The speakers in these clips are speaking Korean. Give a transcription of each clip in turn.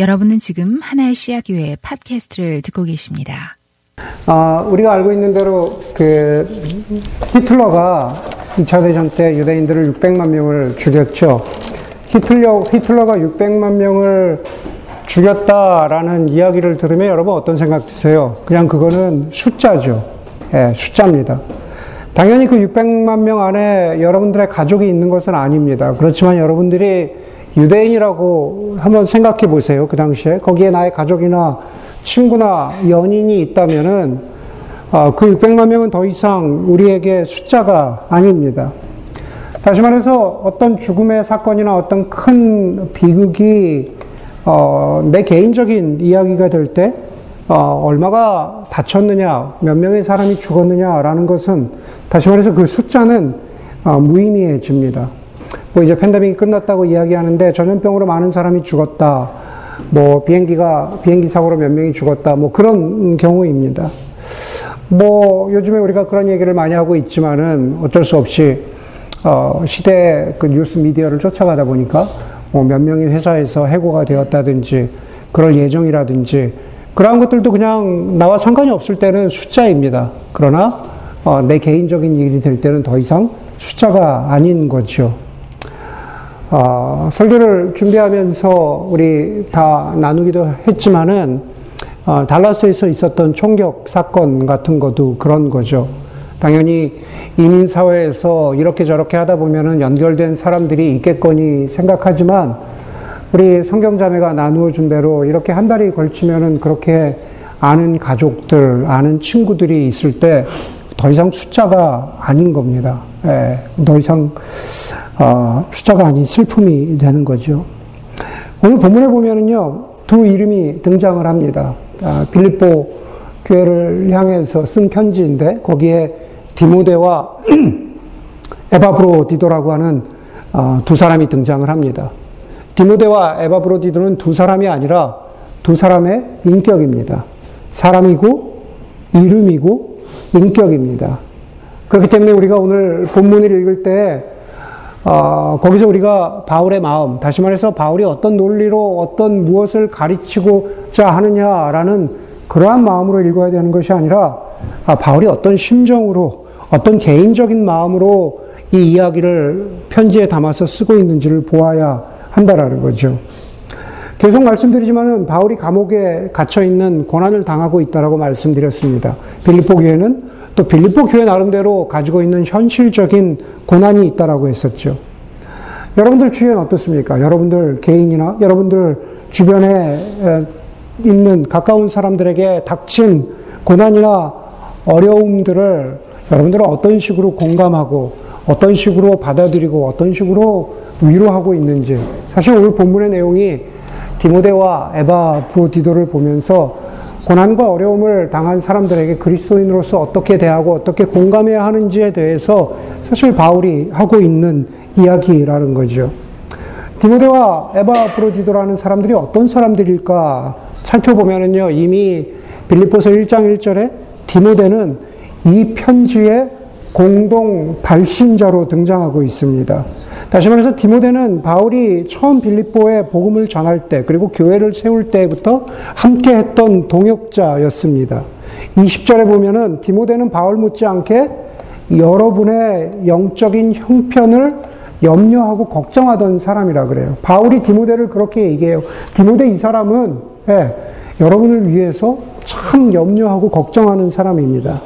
여러분은 지금 하나의 씨앗교회 팟캐스트를 듣고 계십니다. 아, 우리가 알고 있는 대로 그 히틀러가 2차 대전 때 유대인들을 600만 명을 죽였죠. 히틀러, 히틀러가 600만 명을 죽였다라는 이야기를 들으면 여러분 어떤 생각 드세요? 그냥 그거는 숫자죠. 예, 숫자입니다. 당연히 그 600만 명 안에 여러분들의 가족이 있는 것은 아닙니다. 그렇지만 여러분들이 유대인이라고 한번 생각해 보세요. 그 당시에. 거기에 나의 가족이나 친구나 연인이 있다면은, 어, 그 600만 명은 더 이상 우리에게 숫자가 아닙니다. 다시 말해서 어떤 죽음의 사건이나 어떤 큰 비극이 어, 내 개인적인 이야기가 될 때, 어, 얼마가 다쳤느냐, 몇 명의 사람이 죽었느냐라는 것은, 다시 말해서 그 숫자는 어, 무의미해집니다. 뭐 이제 팬데믹이 끝났다고 이야기하는데 전염병으로 많은 사람이 죽었다. 뭐 비행기가, 비행기 사고로 몇 명이 죽었다. 뭐 그런 경우입니다. 뭐 요즘에 우리가 그런 얘기를 많이 하고 있지만은 어쩔 수 없이 어, 시대 그 뉴스 미디어를 쫓아가다 보니까 뭐 몇 명이 회사에서 해고가 되었다든지 그럴 예정이라든지 그러한 것들도 그냥 나와 상관이 없을 때는 숫자입니다. 그러나 어, 내 개인적인 일이 될 때는 더 이상 숫자가 아닌 거죠. 어, 설교를 준비하면서 우리 다 나누기도 했지만은 어, 달라스에서 있었던 총격 사건 같은 것도 그런 거죠. 당연히 이민 사회에서 이렇게 저렇게 하다 보면은 연결된 사람들이 있겠거니 생각하지만 우리 성경자매가 나누어 준 대로 이렇게 한 달이 걸치면은 그렇게 아는 가족들, 아는 친구들이 있을 때 더 이상 숫자가 아닌 겁니다. 예, 더 이상 어, 숫자가 아닌 슬픔이 되는 거죠. 오늘 본문에 보면은요 두 이름이 등장을 합니다. 아, 빌립보 교회를 향해서 쓴 편지인데 거기에 디모데와 에바브로디도라고 하는 어, 두 사람이 등장을 합니다. 디모데와 에바브로디도는 두 사람이 아니라 두 사람의 인격입니다. 사람이고 이름이고 인격입니다. 그렇기 때문에 우리가 오늘 본문을 읽을 때 어, 거기서 우리가 바울의 마음, 다시 말해서 바울이 어떤 논리로 어떤 무엇을 가르치고자 하느냐라는 그러한 마음으로 읽어야 되는 것이 아니라 아, 바울이 어떤 심정으로 어떤 개인적인 마음으로 이 이야기를 편지에 담아서 쓰고 있는지를 보아야 한다라는 거죠. 계속 말씀드리지만은 바울이 감옥에 갇혀 있는 고난을 당하고 있다라고 말씀드렸습니다. 빌립보 교회는 또 빌립보 교회 나름대로 가지고 있는 현실적인 고난이 있다라고 했었죠. 여러분들 주위엔 어떻습니까? 여러분들 개인이나 여러분들 주변에 있는 가까운 사람들에게 닥친 고난이나 어려움들을 여러분들은 어떤 식으로 공감하고 어떤 식으로 받아들이고 어떤 식으로 위로하고 있는지 사실 오늘 본문의 내용이 디모데와 에바 브로디도를 보면서 고난과 어려움을 당한 사람들에게 그리스도인으로서 어떻게 대하고 어떻게 공감해야 하는지에 대해서 사실 바울이 하고 있는 이야기라는 거죠. 디모데와 에바 브로디도라는 사람들이 어떤 사람들일까 살펴보면은요, 이미 빌립보서 1장 1절에 디모데는 이 편지의 공동 발신자로 등장하고 있습니다. 다시 말해서 디모데는 바울이 처음 빌립보에 복음을 전할 때 그리고 교회를 세울 때부터 함께 했던 동역자였습니다. 20절에 보면은 디모데는 바울 못지않게 여러분의 영적인 형편을 염려하고 걱정하던 사람이라 그래요. 바울이 디모데를 그렇게 얘기해요. 디모데 이 사람은 예, 여러분을 위해서 참 염려하고 걱정하는 사람입니다.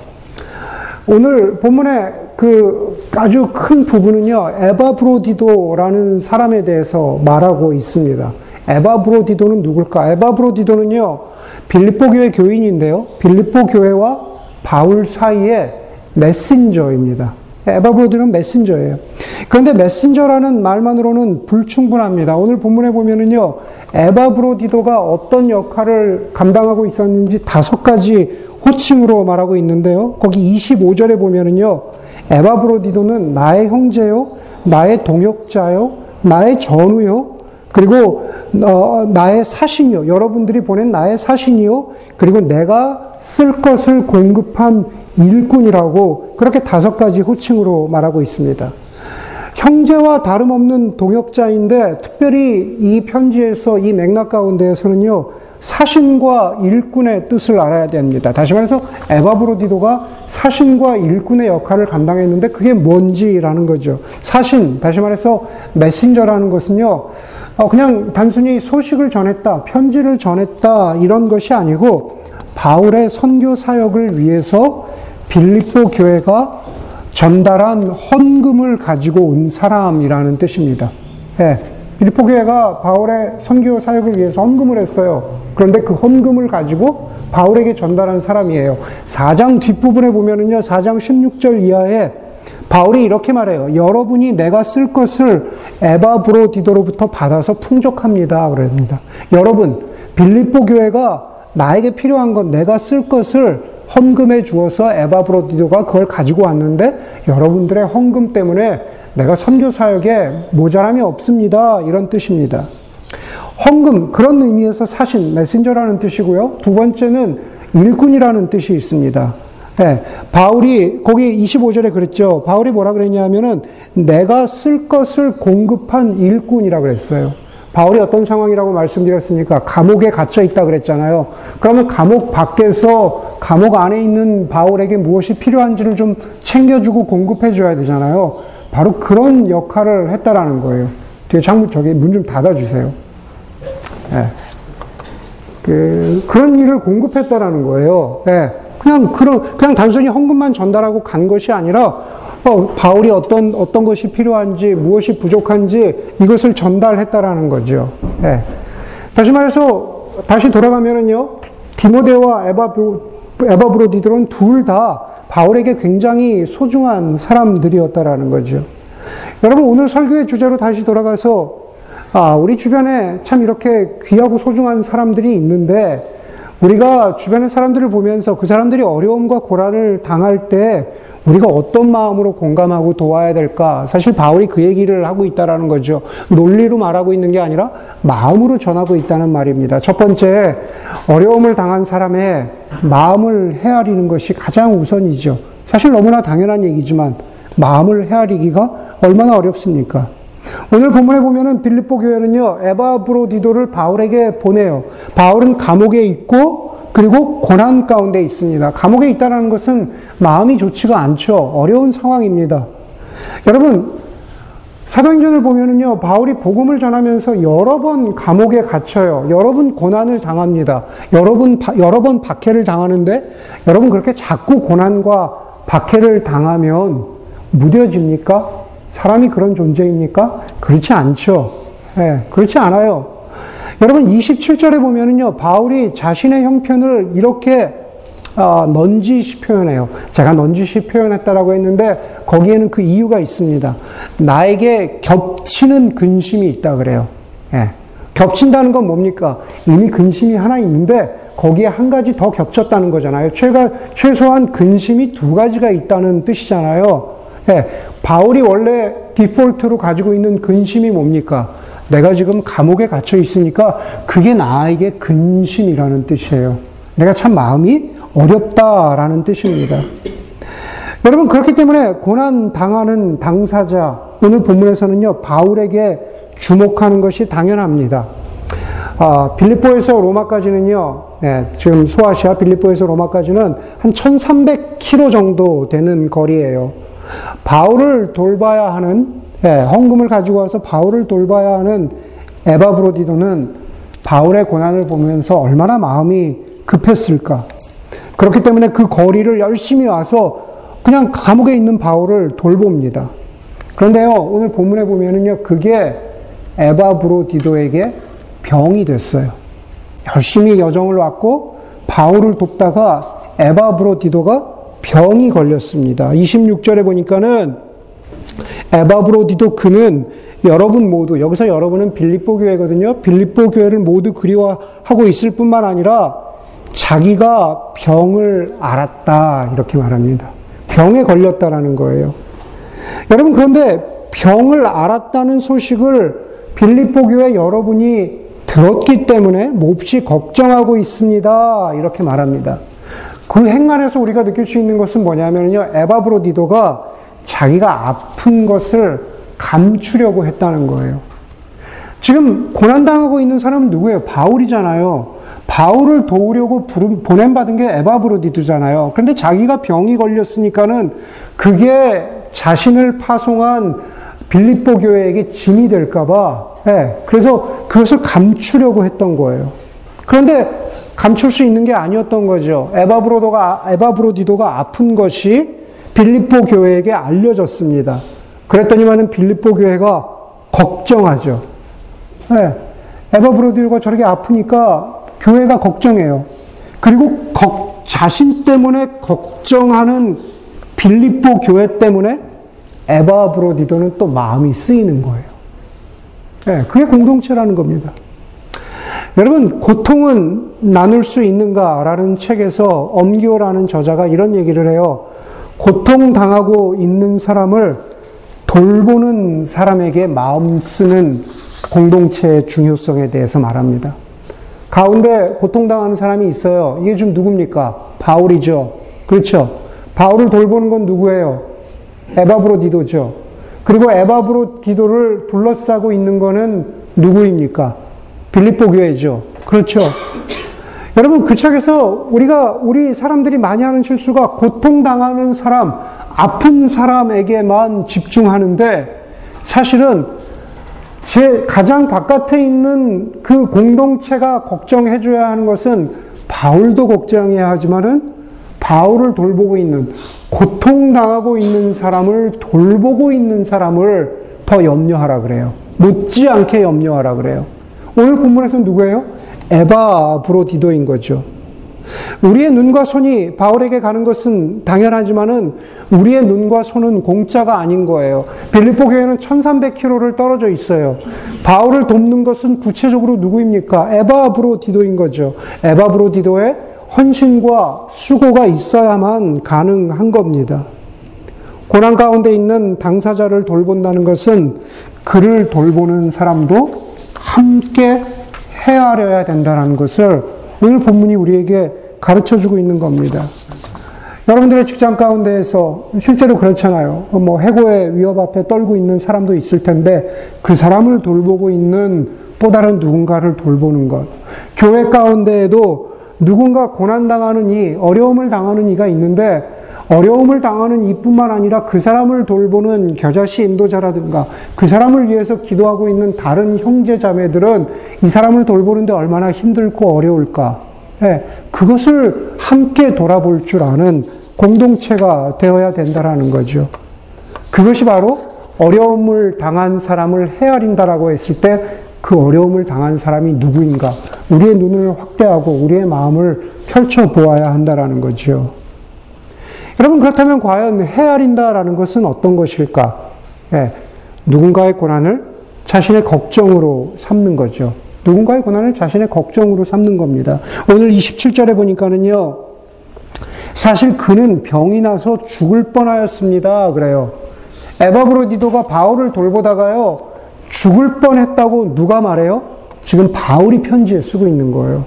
오늘 본문의 그 아주 큰 부분은요, 에바브로디도라는 사람에 대해서 말하고 있습니다. 에바브로디도는 누굴까? 에바브로디도는요, 빌립보 교회 교인인데요. 빌립보 교회와 바울 사이의 메신저입니다. 에바브로디는 메신저예요. 그런데 메신저라는 말만으로는 불충분합니다. 오늘 본문에 보면은요, 에바브로디도가 어떤 역할을 감당하고 있었는지 다섯 가지 호칭으로 말하고 있는데요. 거기 25절에 보면은요, 에바브로디도는 나의 형제요, 나의 동역자요, 나의 전우요, 그리고 어, 나의 사신이요. 여러분들이 보낸 나의 사신이요. 그리고 내가 쓸 것을 공급한 일꾼이라고 그렇게 다섯 가지 호칭으로 말하고 있습니다. 형제와 다름없는 동역자인데 특별히 이 편지에서 이 맥락 가운데에서는요 사신과 일꾼의 뜻을 알아야 됩니다. 다시 말해서 에바브로디도가 사신과 일꾼의 역할을 감당했는데 그게 뭔지라는 거죠. 사신, 다시 말해서 메신저라는 것은요, 어, 그냥 단순히 소식을 전했다, 편지를 전했다, 이런 것이 아니고, 바울의 선교 사역을 위해서 빌립보 교회가 전달한 헌금을 가지고 온 사람이라는 뜻입니다. 예. 빌립보 교회가 바울의 선교 사역을 위해서 헌금을 했어요. 그런데 그 헌금을 가지고 바울에게 전달한 사람이에요. 4장 뒷부분에 보면은요, 4장 16절 이하에 바울이 이렇게 말해요. 여러분이 내가 쓸 것을 에바브로디도로부터 받아서 풍족합니다. 그럽니다. 여러분, 빌립보 교회가 나에게 필요한 것, 내가 쓸 것을 헌금해 주어서 에바브로디도가 그걸 가지고 왔는데 여러분들의 헌금 때문에 내가 선교 사역에 모자람이 없습니다. 이런 뜻입니다. 헌금 그런 의미에서 사신 메신저라는 뜻이고요. 두 번째는 일꾼이라는 뜻이 있습니다. 네, 바울이 거기 25절에 그랬죠. 바울이 뭐라 그랬냐면은 내가 쓸 것을 공급한 일꾼이라 그랬어요. 바울이 어떤 상황이라고 말씀드렸습니까? 감옥에 갇혀 있다 그랬잖아요. 그러면 감옥 밖에서 감옥 안에 있는 바울에게 무엇이 필요한지를 좀 챙겨주고 공급해 줘야 되잖아요. 바로 그런 역할을 했다라는 거예요. 뒤에 장문 저기 문 좀 닫아주세요. 네. 그, 그런 일을 공급했다라는 거예요. 네. 그냥 그런 그냥 단순히 헌금만 전달하고 간 것이 아니라 어, 바울이 어떤, 어떤 것이 필요한지, 무엇이 부족한지 이것을 전달했다라는 거죠. 예. 다시 말해서, 다시 돌아가면은요, 디모데와 에바브로, 에바브로디들은 둘 다 바울에게 굉장히 소중한 사람들이었다라는 거죠. 여러분, 오늘 설교의 주제로 다시 돌아가서, 아, 우리 주변에 참 이렇게 귀하고 소중한 사람들이 있는데, 우리가 주변의 사람들을 보면서 그 사람들이 어려움과 고난을 당할 때 우리가 어떤 마음으로 공감하고 도와야 될까? 사실 바울이 그 얘기를 하고 있다라는 거죠. 논리로 말하고 있는 게 아니라 마음으로 전하고 있다는 말입니다. 첫 번째, 어려움을 당한 사람의 마음을 헤아리는 것이 가장 우선이죠. 사실 너무나 당연한 얘기지만 마음을 헤아리기가 얼마나 어렵습니까? 오늘 본문에 보면은 빌립보 교회는요, 에바브로디도를 바울에게 보내요. 바울은 감옥에 있고 그리고 고난 가운데 있습니다. 감옥에 있다는 것은 마음이 좋지가 않죠. 어려운 상황입니다. 여러분, 사도행전을 보면은요, 바울이 복음을 전하면서 여러 번 감옥에 갇혀요. 여러 번 고난을 당합니다. 여러 번, 여러 번 박해를 당하는데, 여러분 그렇게 자꾸 고난과 박해를 당하면 무뎌집니까? 사람이 그런 존재입니까? 그렇지 않죠. 예, 네, 그렇지 않아요. 여러분 27절에 보면은요, 바울이 자신의 형편을 이렇게 어, 넌지시 표현해요. 제가 넌지시 표현했다라고 했는데 거기에는 그 이유가 있습니다. 나에게 겹치는 근심이 있다 그래요. 예. 겹친다는 건 뭡니까? 이미 근심이 하나 있는데 거기에 한 가지 더 겹쳤다는 거잖아요. 최가, 최소한 근심이 두 가지가 있다는 뜻이잖아요. 예. 바울이 원래 디폴트로 가지고 있는 근심이 뭡니까? 내가 지금 감옥에 갇혀 있으니까 그게 나에게 근심이라는 뜻이에요. 내가 참 마음이 어렵다라는 뜻입니다. 여러분, 그렇기 때문에 고난 당하는 당사자, 오늘 본문에서는요, 바울에게 주목하는 것이 당연합니다. 아, 빌립보에서 로마까지는요, 네, 지금 소아시아 빌립보에서 로마까지는 한 1300km 정도 되는 거리예요. 바울을 돌봐야 하는 예, 헌금을 가지고 와서 바울을 돌봐야 하는 에바브로디도는 바울의 고난을 보면서 얼마나 마음이 급했을까. 그렇기 때문에 그 거리를 열심히 와서 그냥 감옥에 있는 바울을 돌봅니다. 그런데요, 오늘 본문에 보면은요, 그게 에바브로디도에게 병이 됐어요. 열심히 여정을 왔고, 바울을 돕다가 에바브로디도가 병이 걸렸습니다. 26절에 보니까는 에바브로디도 그는 여러분 모두 여기서 여러분은 빌립보 교회거든요. 빌립보 교회를 모두 그리워하고 있을 뿐만 아니라 자기가 병을 알았다 이렇게 말합니다. 병에 걸렸다라는 거예요. 여러분 그런데 병을 알았다는 소식을 빌립보 교회 여러분이 들었기 때문에 몹시 걱정하고 있습니다. 이렇게 말합니다. 그 행간에서 우리가 느낄 수 있는 것은 뭐냐면요. 에바브로디도가 자기가 아픈 것을 감추려고 했다는 거예요. 지금 고난당하고 있는 사람은 누구예요? 바울이잖아요. 바울을 도우려고 보냄받은 게 에바브로디드잖아요. 그런데 자기가 병이 걸렸으니까는 그게 자신을 파송한 빌립보 교회에게 짐이 될까봐, 네, 그래서 그것을 감추려고 했던 거예요. 그런데 감출 수 있는 게 아니었던 거죠. 에바브로도가, 에바브로디도가 아픈 것이 빌립보 교회에게 알려졌습니다. 그랬더니만은 빌립보 교회가 걱정하죠. 네, 에바브로디도가 저렇게 아프니까 교회가 걱정해요. 그리고 거, 자신 때문에 걱정하는 빌립보 교회 때문에 에바브로디도는 또 마음이 쓰이는 거예요. 네, 그게 공동체라는 겁니다. 여러분, 고통은 나눌 수 있는가라는 책에서 엄기호라는 저자가 이런 얘기를 해요. 고통 당하고 있는 사람을 돌보는 사람에게 마음 쓰는 공동체의 중요성에 대해서 말합니다. 가운데 고통당하는 사람이 있어요. 이게 좀 누굽니까? 바울이죠. 그렇죠. 바울을 돌보는 건 누구예요? 에바브로디도죠. 그리고 에바브로디도를 둘러싸고 있는 거는 누구입니까? 빌립보 교회죠. 그렇죠. 여러분 그 책에서 우리가 우리 사람들이 많이 하는 실수가 고통당하는 사람, 아픈 사람에게만 집중하는데 사실은 제 가장 바깥에 있는 그 공동체가 걱정해 줘야 하는 것은 바울도 걱정해야 하지만은 바울을 돌보고 있는 고통당하고 있는 사람을 돌보고 있는 사람을 더 염려하라 그래요. 못지않게 염려하라 그래요. 오늘 본문에서 누구예요? 에바 브로디도인 거죠. 우리의 눈과 손이 바울에게 가는 것은 당연하지만은 우리의 눈과 손은 공짜가 아닌 거예요. 빌리포 교회는 1300km를 떨어져 있어요. 바울을 돕는 것은 구체적으로 누구입니까? 에바브로디도인 거죠. 에바브로디도의 헌신과 수고가 있어야만 가능한 겁니다. 고난 가운데 있는 당사자를 돌본다는 것은 그를 돌보는 사람도 함께 헤아려야 된다는 것을 오늘 본문이 우리에게 가르쳐 주고 있는 겁니다. 여러분들의 직장 가운데에서 실제로 그렇잖아요. 뭐 해고의 위협 앞에 떨고 있는 사람도 있을 텐데 그 사람을 돌보고 있는 또 다른 누군가를 돌보는 것. 교회 가운데에도 누군가 고난당하는 이, 어려움을 당하는 이가 있는데 어려움을 당하는 이뿐만 아니라 그 사람을 돌보는 겨자씨 인도자라든가 그 사람을 위해서 기도하고 있는 다른 형제 자매들은 이 사람을 돌보는데 얼마나 힘들고 어려울까. 네, 그것을 함께 돌아볼 줄 아는 공동체가 되어야 된다라는 거죠. 그것이 바로 어려움을 당한 사람을 헤아린다라고 했을 때 그 어려움을 당한 사람이 누구인가? 우리의 눈을 확대하고 우리의 마음을 펼쳐 보아야 한다라는 거죠. 여러분, 그렇다면 과연 헤아린다라는 것은 어떤 것일까? 예, 누군가의 고난을 자신의 걱정으로 삼는 거죠. 누군가의 고난을 자신의 걱정으로 삼는 겁니다. 오늘 27절에 보니까는요, 사실 그는 병이 나서 죽을 뻔하였습니다. 그래요. 에바브로디도가 바울을 돌보다가요, 죽을 뻔했다고 누가 말해요? 지금 바울이 편지에 쓰고 있는 거예요.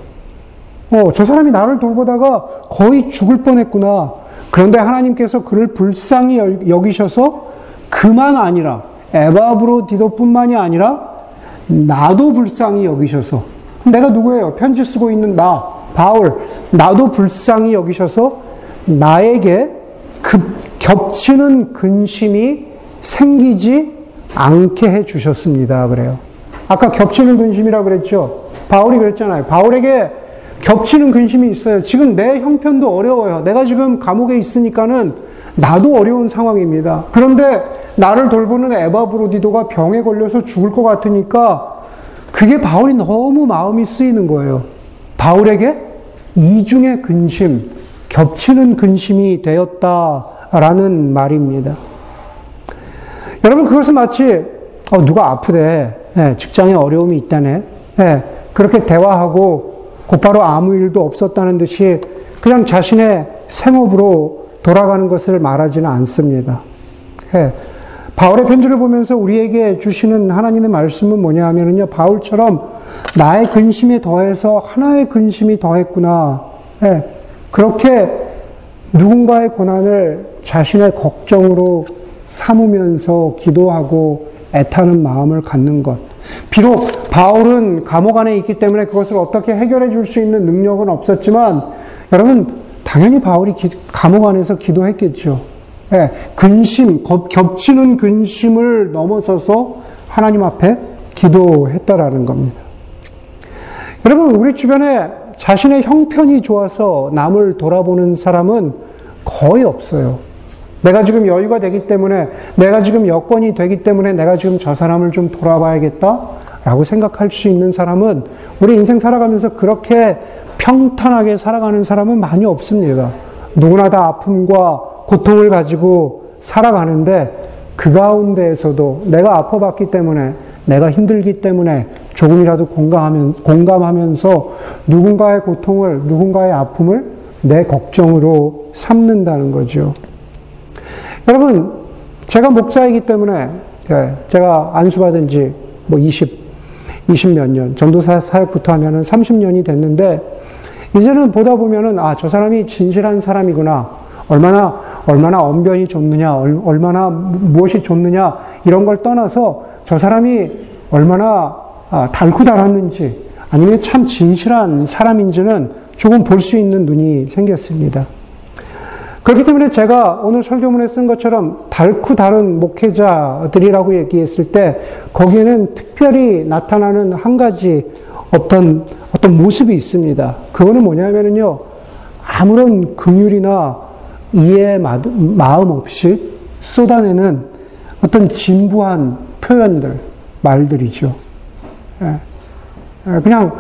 어, 저 사람이 나를 돌보다가 거의 죽을 뻔했구나. 그런데 하나님께서 그를 불쌍히 여기셔서 그만 아니라 에바브로디도뿐만이 아니라 나도 불쌍히 여기셔서 내가 누구예요? 편지 쓰고 있는 나 바울 나도 불쌍히 여기셔서 나에게 급 겹치는 근심이 생기지 않게 해 주셨습니다. 그래요. 아까 겹치는 근심이라고 그랬죠. 바울이 그랬잖아요. 바울에게 겹치는 근심이 있어요. 지금 내 형편도 어려워요. 내가 지금 감옥에 있으니까는 나도 어려운 상황입니다. 그런데 나를 돌보는 에바 브로디도가 병에 걸려서 죽을 것 같으니까 그게 바울이 너무 마음이 쓰이는 거예요. 바울에게 이중의 근심, 겹치는 근심이 되었다라는 말입니다. 여러분, 그것은 마치, 어, 누가 아프대. 네, 직장에 어려움이 있다네. 네, 그렇게 대화하고 곧바로 아무 일도 없었다는 듯이 그냥 자신의 생업으로 돌아가는 것을 말하지는 않습니다. 네, 바울의 편지를 보면서 우리에게 주시는 하나님의 말씀은 뭐냐 하면요. 바울처럼 나의 근심에 더해서 하나의 근심이 더했구나. 네, 그렇게 누군가의 고난을 자신의 걱정으로 삼으면서 기도하고 애타는 마음을 갖는 것. 비록 바울은 감옥 안에 있기 때문에 그것을 어떻게 해결해 줄 수 있는 능력은 없었지만 여러분 당연히 바울이 기, 감옥 안에서 기도했겠죠. 예, 근심, 겹치는 근심을 넘어서서 하나님 앞에 기도했다라는 겁니다. 여러분, 우리 주변에 자신의 형편이 좋아서 남을 돌아보는 사람은 거의 없어요. 내가 지금 여유가 되기 때문에, 내가 지금 여건이 되기 때문에 내가 지금 저 사람을 좀 돌아봐야겠다? 라고 생각할 수 있는 사람은 우리 인생 살아가면서 그렇게 평탄하게 살아가는 사람은 많이 없습니다. 누구나 다 아픔과 고통을 가지고 살아가는데 그 가운데에서도 내가 아파봤기 때문에 내가 힘들기 때문에 조금이라도 공감하면, 공감하면서 누군가의 고통을, 누군가의 아픔을 내 걱정으로 삼는다는 거죠. 여러분, 제가 목사이기 때문에 예, 제가 안수받은 지 뭐 20, 20몇 년, 전도사 사역부터 하면은 30년이 됐는데, 이제는 보다 보면은, 아, 저 사람이 진실한 사람이구나. 얼마나, 얼마나 언변이 좋느냐, 얼마나 무엇이 좋느냐, 이런 걸 떠나서 저 사람이 얼마나 아, 달고 달았는지, 아니면 참 진실한 사람인지는 조금 볼 수 있는 눈이 생겼습니다. 그렇기 때문에 제가 오늘 설교문에 쓴 것처럼 달고 다른 목회자들이라고 얘기했을 때 거기에는 특별히 나타나는 한 가지 어떤 어떤 모습이 있습니다. 그거는 뭐냐면요. 아무런 긍휼이나 이해 마음 없이 쏟아내는 어떤 진부한 표현들, 말들이죠. 예. 예, 그냥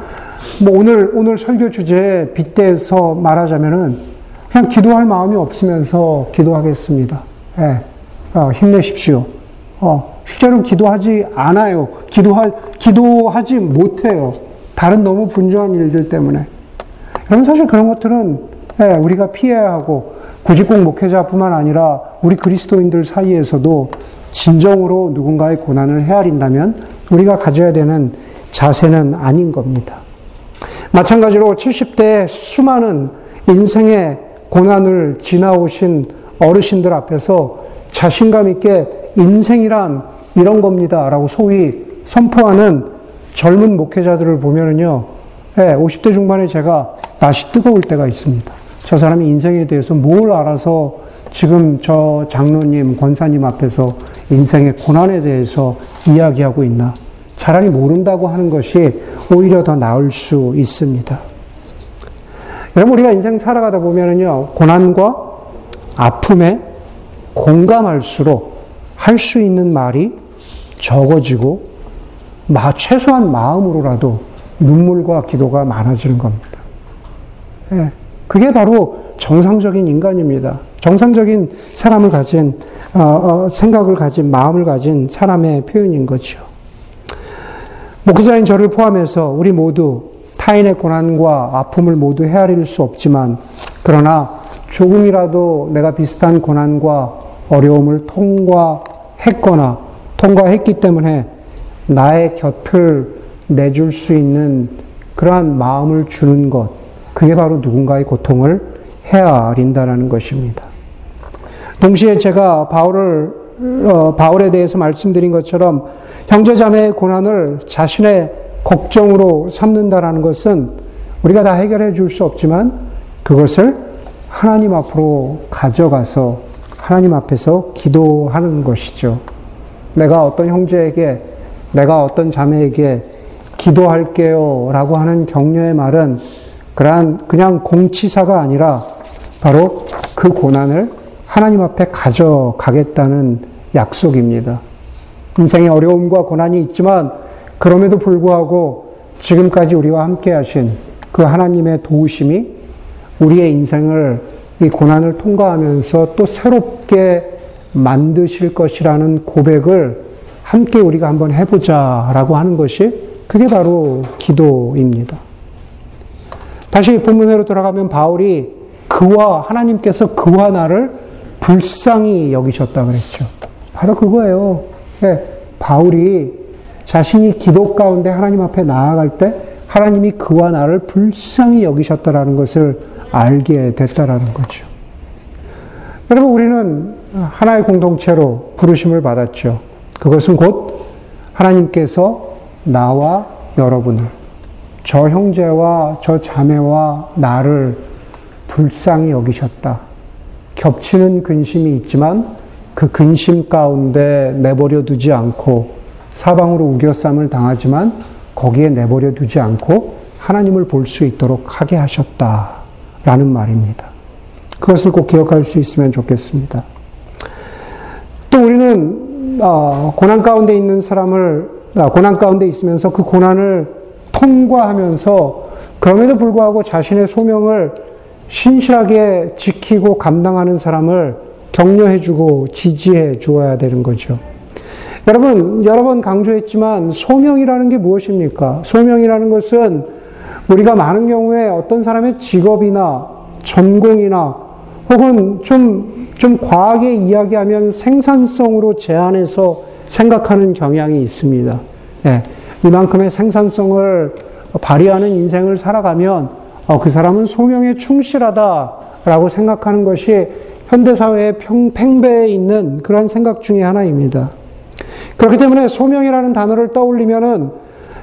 뭐 오늘 오늘 설교 주제에 빗대서 말하자면은 그냥 기도할 마음이 없으면서 기도하겠습니다. 예, 어, 힘내십시오. 어, 실제로 기도하지 않아요. 기도하, 기도하지 못해요. 다른 너무 분주한 일들 때문에. 여러분, 사실 그런 것들은 예, 우리가 피해야 하고, 굳이 꼭 목회자뿐만 아니라 우리 그리스도인들 사이에서도 진정으로 누군가의 고난을 헤아린다면 우리가 가져야 되는 자세는 아닌 겁니다. 마찬가지로 70대 수많은 인생의 고난을 지나오신 어르신들 앞에서 자신감 있게 인생이란 이런 겁니다. 라고 소위 선포하는 젊은 목회자들을 보면은요, 네, 예, 50대 중반에 제가 낯이 뜨거울 때가 있습니다. 저 사람이 인생에 대해서 뭘 알아서 지금 저 장로님, 권사님 앞에서 인생의 고난에 대해서 이야기하고 있나. 차라리 모른다고 하는 것이 오히려 더 나을 수 있습니다. 여러분, 우리가 인생 살아가다 보면은요, 고난과 아픔에 공감할수록 할 수 있는 말이 적어지고, 마, 최소한 마음으로라도 눈물과 기도가 많아지는 겁니다. 예, 그게 바로 정상적인 인간입니다. 정상적인 사람을 가진, 어, 어, 생각을 가진, 마음을 가진 사람의 표현인 거죠. 목회자인 저를 포함해서 우리 모두 타인의 고난과 아픔을 모두 헤아릴 수 없지만, 그러나 조금이라도 내가 비슷한 고난과 어려움을 통과했거나 통과했기 때문에 나의 곁을 내줄 수 있는 그러한 마음을 주는 것, 그게 바로 누군가의 고통을 헤아린다라는 것입니다. 동시에 제가 바울을 어, 바울에 대해서 말씀드린 것처럼 형제자매의 고난을 자신의 걱정으로 삼는다라는 것은 우리가 다 해결해 줄 수 없지만 그것을 하나님 앞으로 가져가서 하나님 앞에서 기도하는 것이죠. 내가 어떤 형제에게, 내가 어떤 자매에게 기도할게요 라고 하는 격려의 말은 그러한 그냥 공치사가 아니라 바로 그 고난을 하나님 앞에 가져가겠다는 약속입니다. 인생의 어려움과 고난이 있지만 그럼에도 불구하고 지금까지 우리와 함께 하신 그 하나님의 도우심이 우리의 인생을 이 고난을 통과하면서 또 새롭게 만드실 것이라는 고백을 함께 우리가 한번 해보자 라고 하는 것이 그게 바로 기도입니다. 다시 본문으로 돌아가면 바울이 그와 하나님께서 그와 나를 불쌍히 여기셨다 그랬죠. 바로 그거예요. 네, 바울이 자신이 기도 가운데 하나님 앞에 나아갈 때 하나님이 그와 나를 불쌍히 여기셨다라는 것을 알게 됐다라는 거죠. 여러분, 우리는 하나의 공동체로 부르심을 받았죠. 그것은 곧 하나님께서 나와 여러분을, 저 형제와 저 자매와 나를 불쌍히 여기셨다. 겹치는 근심이 있지만 그 근심 가운데 내버려 두지 않고 사방으로 우겨쌈을 당하지만 거기에 내버려 두지 않고 하나님을 볼 수 있도록 하게 하셨다 라는 말입니다. 그것을 꼭 기억할 수 있으면 좋겠습니다. 또 우리는 아, 고난 가운데 있는 사람을 아, 고난 가운데 있으면서 그 고난을 통과하면서 그럼에도 불구하고 자신의 소명을 신실하게 지키고 감당하는 사람을 격려해주고 지지해 주어야 되는 거죠. 여러분, 여러 번 강조했지만 소명이라는 게 무엇입니까? 소명이라는 것은 우리가 많은 경우에 어떤 사람의 직업이나 전공이나 혹은 좀, 좀 과하게 이야기하면 생산성으로 제한해서 생각하는 경향이 있습니다. 예, 이만큼의 생산성을 발휘하는 인생을 살아가면 어, 그 사람은 소명에 충실하다라고 생각하는 것이 현대사회의 팽배해 있는 그런 생각 중의 하나입니다. 그렇기 때문에 소명이라는 단어를 떠올리면은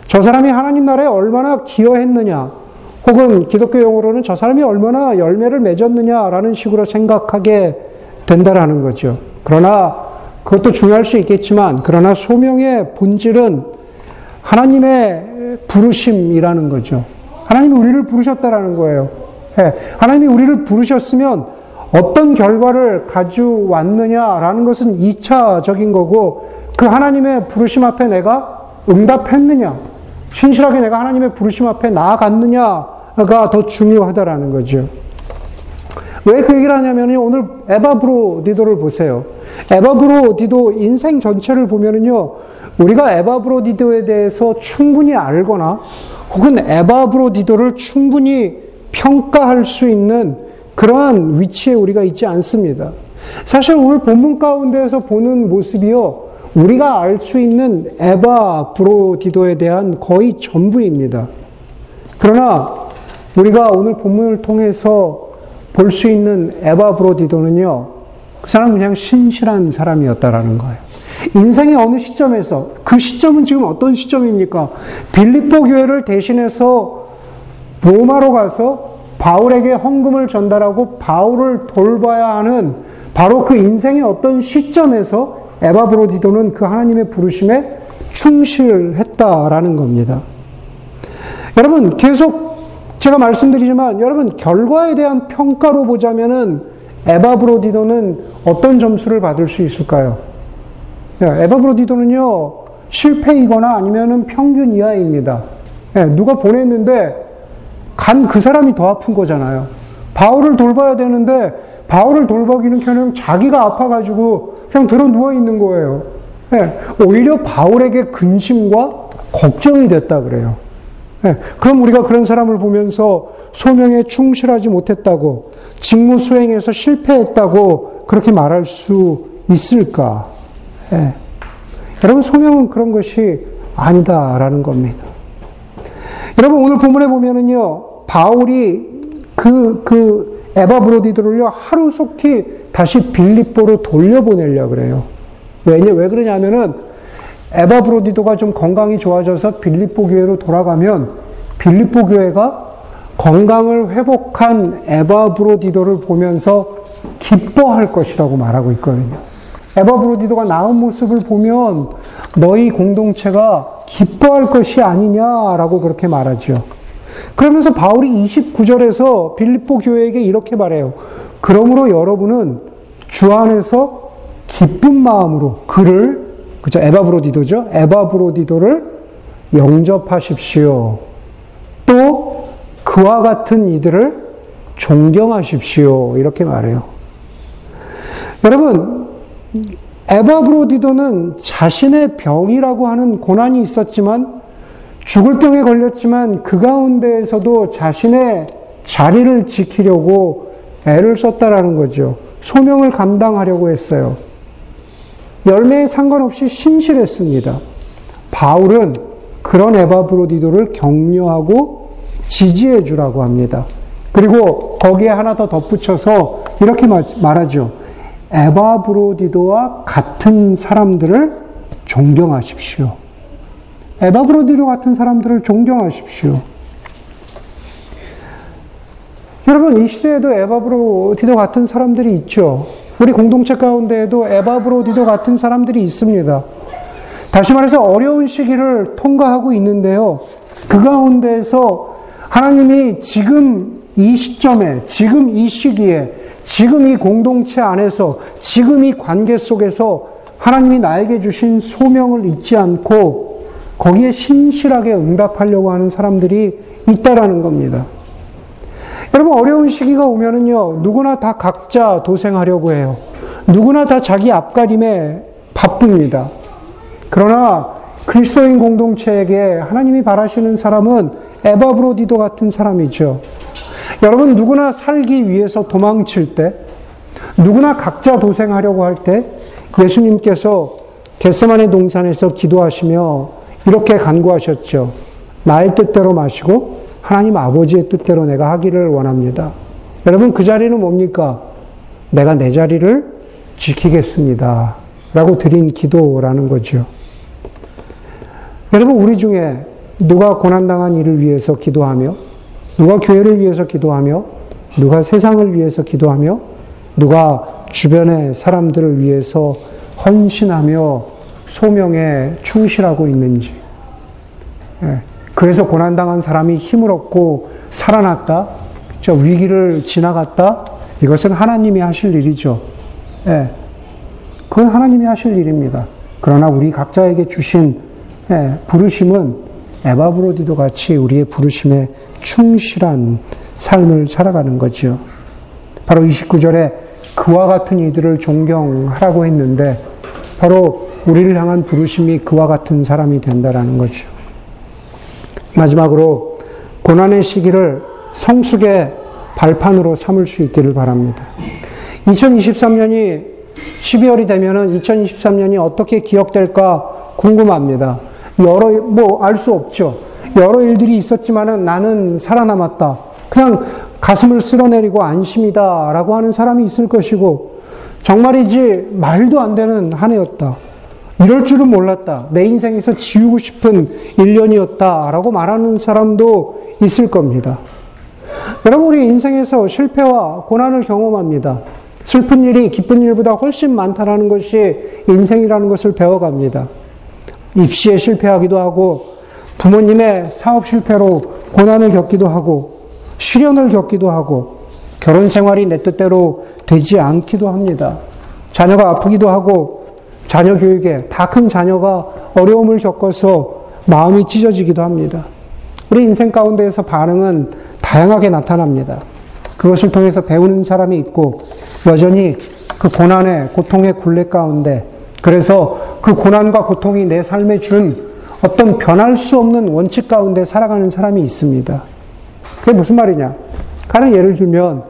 저 사람이 하나님 나라에 얼마나 기여했느냐, 혹은 기독교 용어로는 저 사람이 얼마나 열매를 맺었느냐라는 식으로 생각하게 된다라는 거죠. 그러나 그것도 중요할 수 있겠지만, 그러나 소명의 본질은 하나님의 부르심이라는 거죠. 하나님이 우리를 부르셨다라는 거예요. 예, 하나님이 우리를 부르셨으면 어떤 결과를 가져왔느냐라는 것은 2차적인 거고, 그 하나님의 부르심 앞에 내가 응답했느냐, 신실하게 내가 하나님의 부르심 앞에 나아갔느냐가 더 중요하다라는 거죠. 왜 그 얘기를 하냐면요. 오늘 에바브로디도를 보세요. 에바브로디도 인생 전체를 보면은요. 우리가 에바브로디도에 대해서 충분히 알거나 혹은 에바브로디도를 충분히 평가할 수 있는 그러한 위치에 우리가 있지 않습니다. 사실 오늘 본문 가운데에서 보는 모습이요. 우리가 알 수 있는 에바 브로디도에 대한 거의 전부입니다. 그러나 우리가 오늘 본문을 통해서 볼 수 있는 에바 브로디도는요, 그 사람은 그냥 신실한 사람이었다라는 거예요. 인생의 어느 시점에서, 그 시점은 지금 어떤 시점입니까? 빌립보 교회를 대신해서 로마로 가서 바울에게 헌금을 전달하고 바울을 돌봐야 하는 바로 그 인생의 어떤 시점에서 에바브로디도는 그 하나님의 부르심에 충실했다라는 겁니다. 여러분, 계속 제가 말씀드리지만, 여러분, 결과에 대한 평가로 보자면은 에바브로디도는 어떤 점수를 받을 수 있을까요? 예, 에바브로디도는요, 실패이거나 아니면은 평균 이하입니다. 예, 누가 보냈는데, 간 그 사람이 더 아픈 거잖아요. 바울을 돌봐야 되는데, 바울을 돌보기는 그냥 자기가 아파가지고 그냥 들어 누워 있는 거예요. 네. 오히려 바울에게 근심과 걱정이 됐다 그래요. 네. 그럼 우리가 그런 사람을 보면서 소명에 충실하지 못했다고, 직무 수행에서 실패했다고 그렇게 말할 수 있을까? 네. 여러분, 소명은 그런 것이 아니다라는 겁니다. 여러분, 오늘 본문에 보면은요, 바울이 그, 그, 에바브로디들을요, 하루속히 다시 빌립보로 돌려보내려 그래요. 왜냐, 왜 그러냐면은 에바브로디도가 좀 건강이 좋아져서 빌립보 교회로 돌아가면 빌립보 교회가 건강을 회복한 에바브로디도를 보면서 기뻐할 것이라고 말하고 있거든요. 에바브로디도가 나은 모습을 보면 너희 공동체가 기뻐할 것이 아니냐라고 그렇게 말하죠. 그러면서 바울이 29절에서 빌립보 교회에게 이렇게 말해요. 그러므로 여러분은 주 안에서 기쁜 마음으로 그를 그죠 에바브로디도죠. 에바브로디도를 영접하십시오. 또 그와 같은 이들을 존경하십시오. 이렇게 말해요. 여러분, 에바브로디도는 자신의 병이라고 하는 고난이 있었지만 죽을 병에 걸렸지만 그 가운데에서도 자신의 자리를 지키려고 애를 썼다라는 거죠. 소명을 감당하려고 했어요. 열매에 상관없이 신실했습니다. 바울은 그런 에바브로디도를 격려하고 지지해 주라고 합니다. 그리고 거기에 하나 더 덧붙여서 이렇게 말하죠. 에바브로디도와 같은 사람들을 존경하십시오. 에바브로디도 같은 사람들을 존경하십시오. 여러분, 이 시대에도 에바브로디도 같은 사람들이 있죠. 우리 공동체 가운데에도 에바브로디도 같은 사람들이 있습니다. 다시 말해서 어려운 시기를 통과하고 있는데요. 그 가운데에서 하나님이 지금 이 시점에, 지금 이 시기에, 지금 이 공동체 안에서, 지금 이 관계 속에서 하나님이 나에게 주신 소명을 잊지 않고 거기에 신실하게 응답하려고 하는 사람들이 있다라는 겁니다. 여러분, 어려운 시기가 오면은요, 누구나 다 각자 도생하려고 해요. 누구나 다 자기 앞가림에 바쁩니다. 그러나 그리스도인 공동체에게 하나님이 바라시는 사람은 에바브로디도 같은 사람이죠. 여러분, 누구나 살기 위해서 도망칠 때, 누구나 각자 도생하려고 할 때, 예수님께서 겟세만의 동산에서 기도하시며 이렇게 간구하셨죠. 나의 뜻대로 마시고 하나님 아버지의 뜻대로 내가 하기를 원합니다. 여러분, 그 자리는 뭡니까? 내가 내 자리를 지키겠습니다. 라고 드린 기도라는 거죠. 여러분, 우리 중에 누가 고난당한 일을 위해서 기도하며, 누가 교회를 위해서 기도하며, 누가 세상을 위해서 기도하며, 누가 주변의 사람들을 위해서 헌신하며 소명에 충실하고 있는지. 예. 그래서 고난당한 사람이 힘을 얻고 살아났다. 저 위기를 지나갔다. 이것은 하나님이 하실 일이죠. 예. 그건 하나님이 하실 일입니다. 그러나 우리 각자에게 주신 예, 부르심은 에바브로디도 같이 우리의 부르심에 충실한 삶을 살아가는 거죠. 바로 29절에 그와 같은 이들을 존경하라고 했는데 바로 우리를 향한 부르심이 그와 같은 사람이 된다라는 거죠. 마지막으로 고난의 시기를 성숙의 발판으로 삼을 수 있기를 바랍니다. 2023년이 12월이 되면은 2023년이 어떻게 기억될까 궁금합니다. 여러 뭐 알 수 없죠. 여러 일들이 있었지만은 나는 살아남았다. 그냥 가슴을 쓸어내리고 안심이다라고 하는 사람이 있을 것이고 정말이지 말도 안 되는 한 해였다. 이럴 줄은 몰랐다. 내 인생에서 지우고 싶은 1년이었다 라고 말하는 사람도 있을 겁니다. 여러분, 우리 인생에서 실패와 고난을 경험합니다. 슬픈 일이 기쁜 일보다 훨씬 많다라는 것이 인생이라는 것을 배워갑니다. 입시에 실패하기도 하고, 부모님의 사업 실패로 고난을 겪기도 하고, 시련을 겪기도 하고, 결혼 생활이 내 뜻대로 되지 않기도 합니다. 자녀가 아프기도 하고, 자녀 교육에 다 큰 자녀가 어려움을 겪어서 마음이 찢어지기도 합니다. 우리 인생 가운데에서 반응은 다양하게 나타납니다. 그것을 통해서 배우는 사람이 있고 여전히 그 고난의 고통의 굴레 가운데 그래서 그 고난과 고통이 내 삶에 준 어떤 변할 수 없는 원칙 가운데 살아가는 사람이 있습니다. 그게 무슨 말이냐? 가령 예를 들면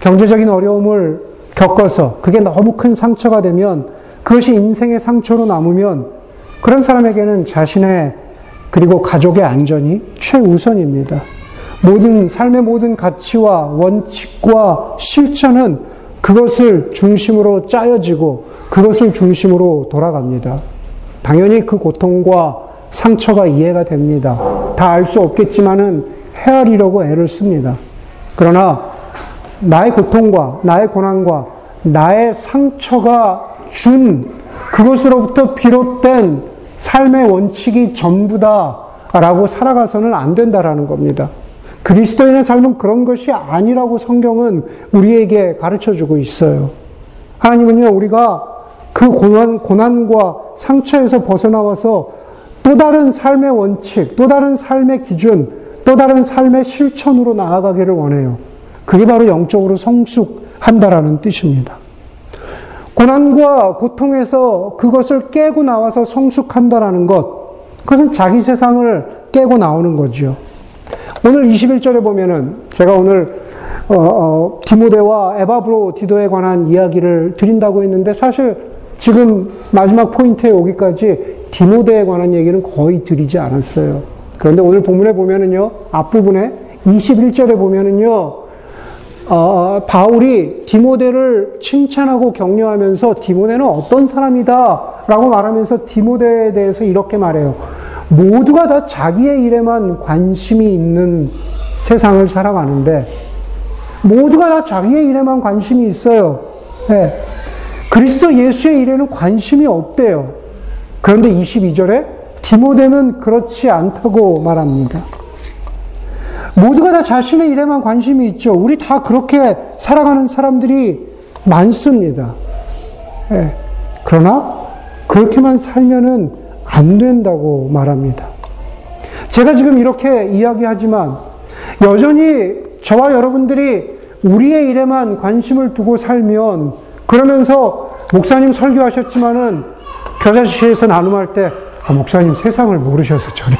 경제적인 어려움을 겪어서 그게 너무 큰 상처가 되면 그것이 인생의 상처로 남으면 그런 사람에게는 자신의 그리고 가족의 안전이 최우선입니다. 모든 삶의 모든 가치와 원칙과 실천은 그것을 중심으로 짜여지고 그것을 중심으로 돌아갑니다. 당연히 그 고통과 상처가 이해가 됩니다. 다 알 수 없겠지만은 헤아리려고 애를 씁니다. 그러나 나의 고통과 나의 고난과 나의 상처가 준 그것으로부터 비롯된 삶의 원칙이 전부다라고 살아가서는 안 된다라는 겁니다. 그리스도인의 삶은 그런 것이 아니라고 성경은 우리에게 가르쳐 주고 있어요. 하나님은요, 우리가 그 고난, 고난과 상처에서 벗어나와서 또 다른 삶의 원칙, 또 다른 삶의 기준, 또 다른 삶의 실천으로 나아가기를 원해요. 그게 바로 영적으로 성숙한다라는 뜻입니다. 고난과 고통에서 그것을 깨고 나와서 성숙한다라는 것, 그것은 자기 세상을 깨고 나오는 거죠. 오늘 21절에 보면은 제가 오늘 어, 어, 디모데와 에바브로 디도에 관한 이야기를 드린다고 했는데 사실 지금 마지막 포인트에 오기까지 디모데에 관한 얘기는 거의 드리지 않았어요. 그런데 오늘 본문에 보면은요, 앞부분에 21절에 보면은요, 어, 바울이 디모데를 칭찬하고 격려하면서 디모데는 어떤 사람이다 라고 말하면서 디모데에 대해서 이렇게 말해요. 모두가 다 자기의 일에만 관심이 있는 세상을 살아가는데, 모두가 다 자기의 일에만 관심이 있어요. 네. 그리스도 예수의 일에는 관심이 없대요. 그런데 22절에 디모데는 그렇지 않다고 말합니다. 모두가 다 자신의 일에만 관심이 있죠. 우리 다 그렇게 살아가는 사람들이 많습니다. 예. 그러나 그렇게만 살면은 안 된다고 말합니다. 제가 지금 이렇게 이야기하지만 여전히 저와 여러분들이 우리의 일에만 관심을 두고 살면 그러면서 목사님 설교하셨지만은 교자실에서 나눔할 때 아, 목사님 세상을 모르셔서 저래.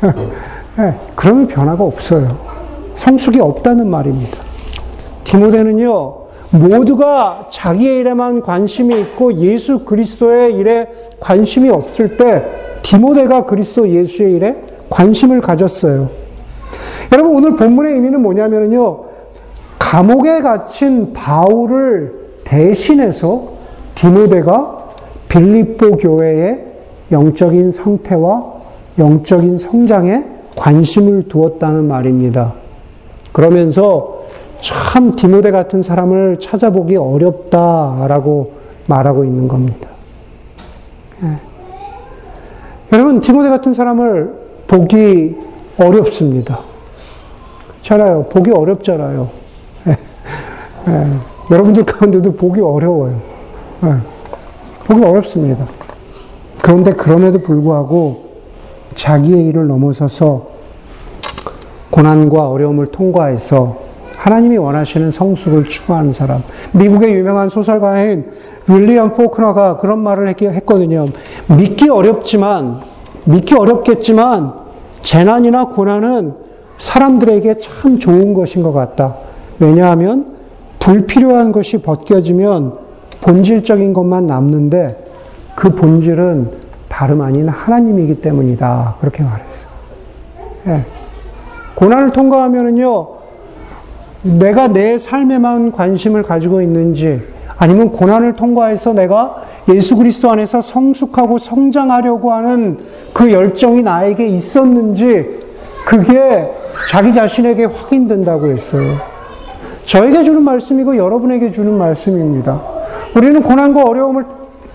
네, 그러면 변화가 없어요. 성숙이 없다는 말입니다. 디모데는요, 모두가 자기의 일에만 관심이 있고 예수 그리스도의 일에 관심이 없을 때 디모데가 그리스도 예수의 일에 관심을 가졌어요. 여러분 오늘 본문의 의미는 뭐냐면요. 감옥에 갇힌 바울을 대신해서 디모데가 빌립보 교회의 영적인 상태와 영적인 성장에 관심을 두었다는 말입니다. 그러면서 참 디모데 같은 사람을 찾아보기 어렵다라고 말하고 있는 겁니다. 예. 여러분, 디모데 같은 사람을 보기 어렵습니다. 잖아요. 보기 어렵잖아요. 예. 예. 여러분들 가운데도 보기 어려워요. 예. 보기 어렵습니다. 그런데 그럼에도 불구하고 자기의 일을 넘어서서 고난과 어려움을 통과해서 하나님이 원하시는 성숙을 추구하는 사람. 미국의 유명한 소설가인 윌리엄 포크너가 그런 말을 했거든요. 믿기 어렵지만, 믿기 어렵겠지만, 재난이나 고난은 사람들에게 참 좋은 것인 것 같다. 왜냐하면 불필요한 것이 벗겨지면 본질적인 것만 남는데 그 본질은 다름 아닌 하나님이기 때문이다. 그렇게 말했어요. 예. 고난을 통과하면은요, 내가 내 삶에만 관심을 가지고 있는지, 아니면 고난을 통과해서 내가 예수 그리스도 안에서 성숙하고 성장하려고 하는 그 열정이 나에게 있었는지, 그게 자기 자신에게 확인된다고 했어요. 저에게 주는 말씀이고 여러분에게 주는 말씀입니다. 우리는 고난과 어려움을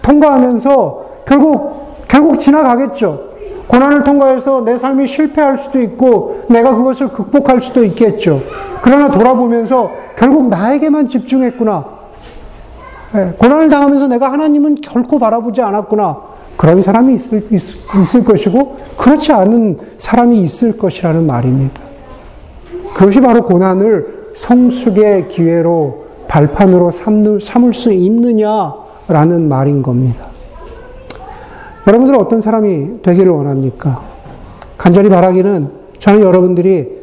통과하면서 결국 결국 지나가겠죠. 고난을 통과해서 내 삶이 실패할 수도 있고 내가 그것을 극복할 수도 있겠죠. 그러나 돌아보면서 결국 나에게만 집중했구나. 네, 고난을 당하면서 내가 하나님은 결코 바라보지 않았구나. 그런 사람이 있을, 있, 있을 것이고 그렇지 않은 사람이 있을 것이라는 말입니다. 그것이 바로 고난을 성숙의 기회로 발판으로 삼을 수 있느냐라는 말인 겁니다. 여러분들은 어떤 사람이 되기를 원합니까? 간절히 바라기는 저는 여러분들이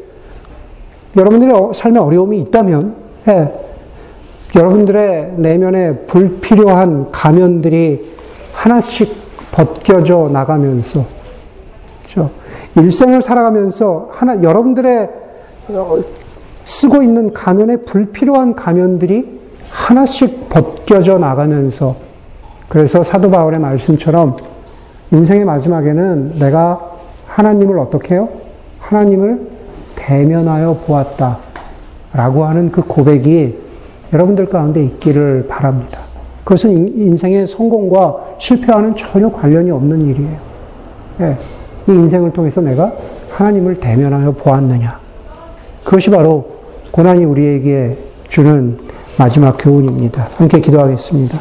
여러분들의 어, 삶에 어려움이 있다면 예, 여러분들의 내면에 불필요한 가면들이 하나씩 벗겨져 나가면서 그렇죠? 일생을 살아가면서 하나 여러분들의 어, 쓰고 있는 가면에 불필요한 가면들이 하나씩 벗겨져 나가면서 그래서 사도 바울의 말씀처럼 인생의 마지막에는 내가 하나님을 어떻게 해요? 하나님을 대면하여 보았다. 라고 하는 그 고백이 여러분들 가운데 있기를 바랍니다. 그것은 인생의 성공과 실패와는 전혀 관련이 없는 일이에요. 예, 이 인생을 통해서 내가 하나님을 대면하여 보았느냐. 그것이 바로 고난이 우리에게 주는 마지막 교훈입니다. 함께 기도하겠습니다.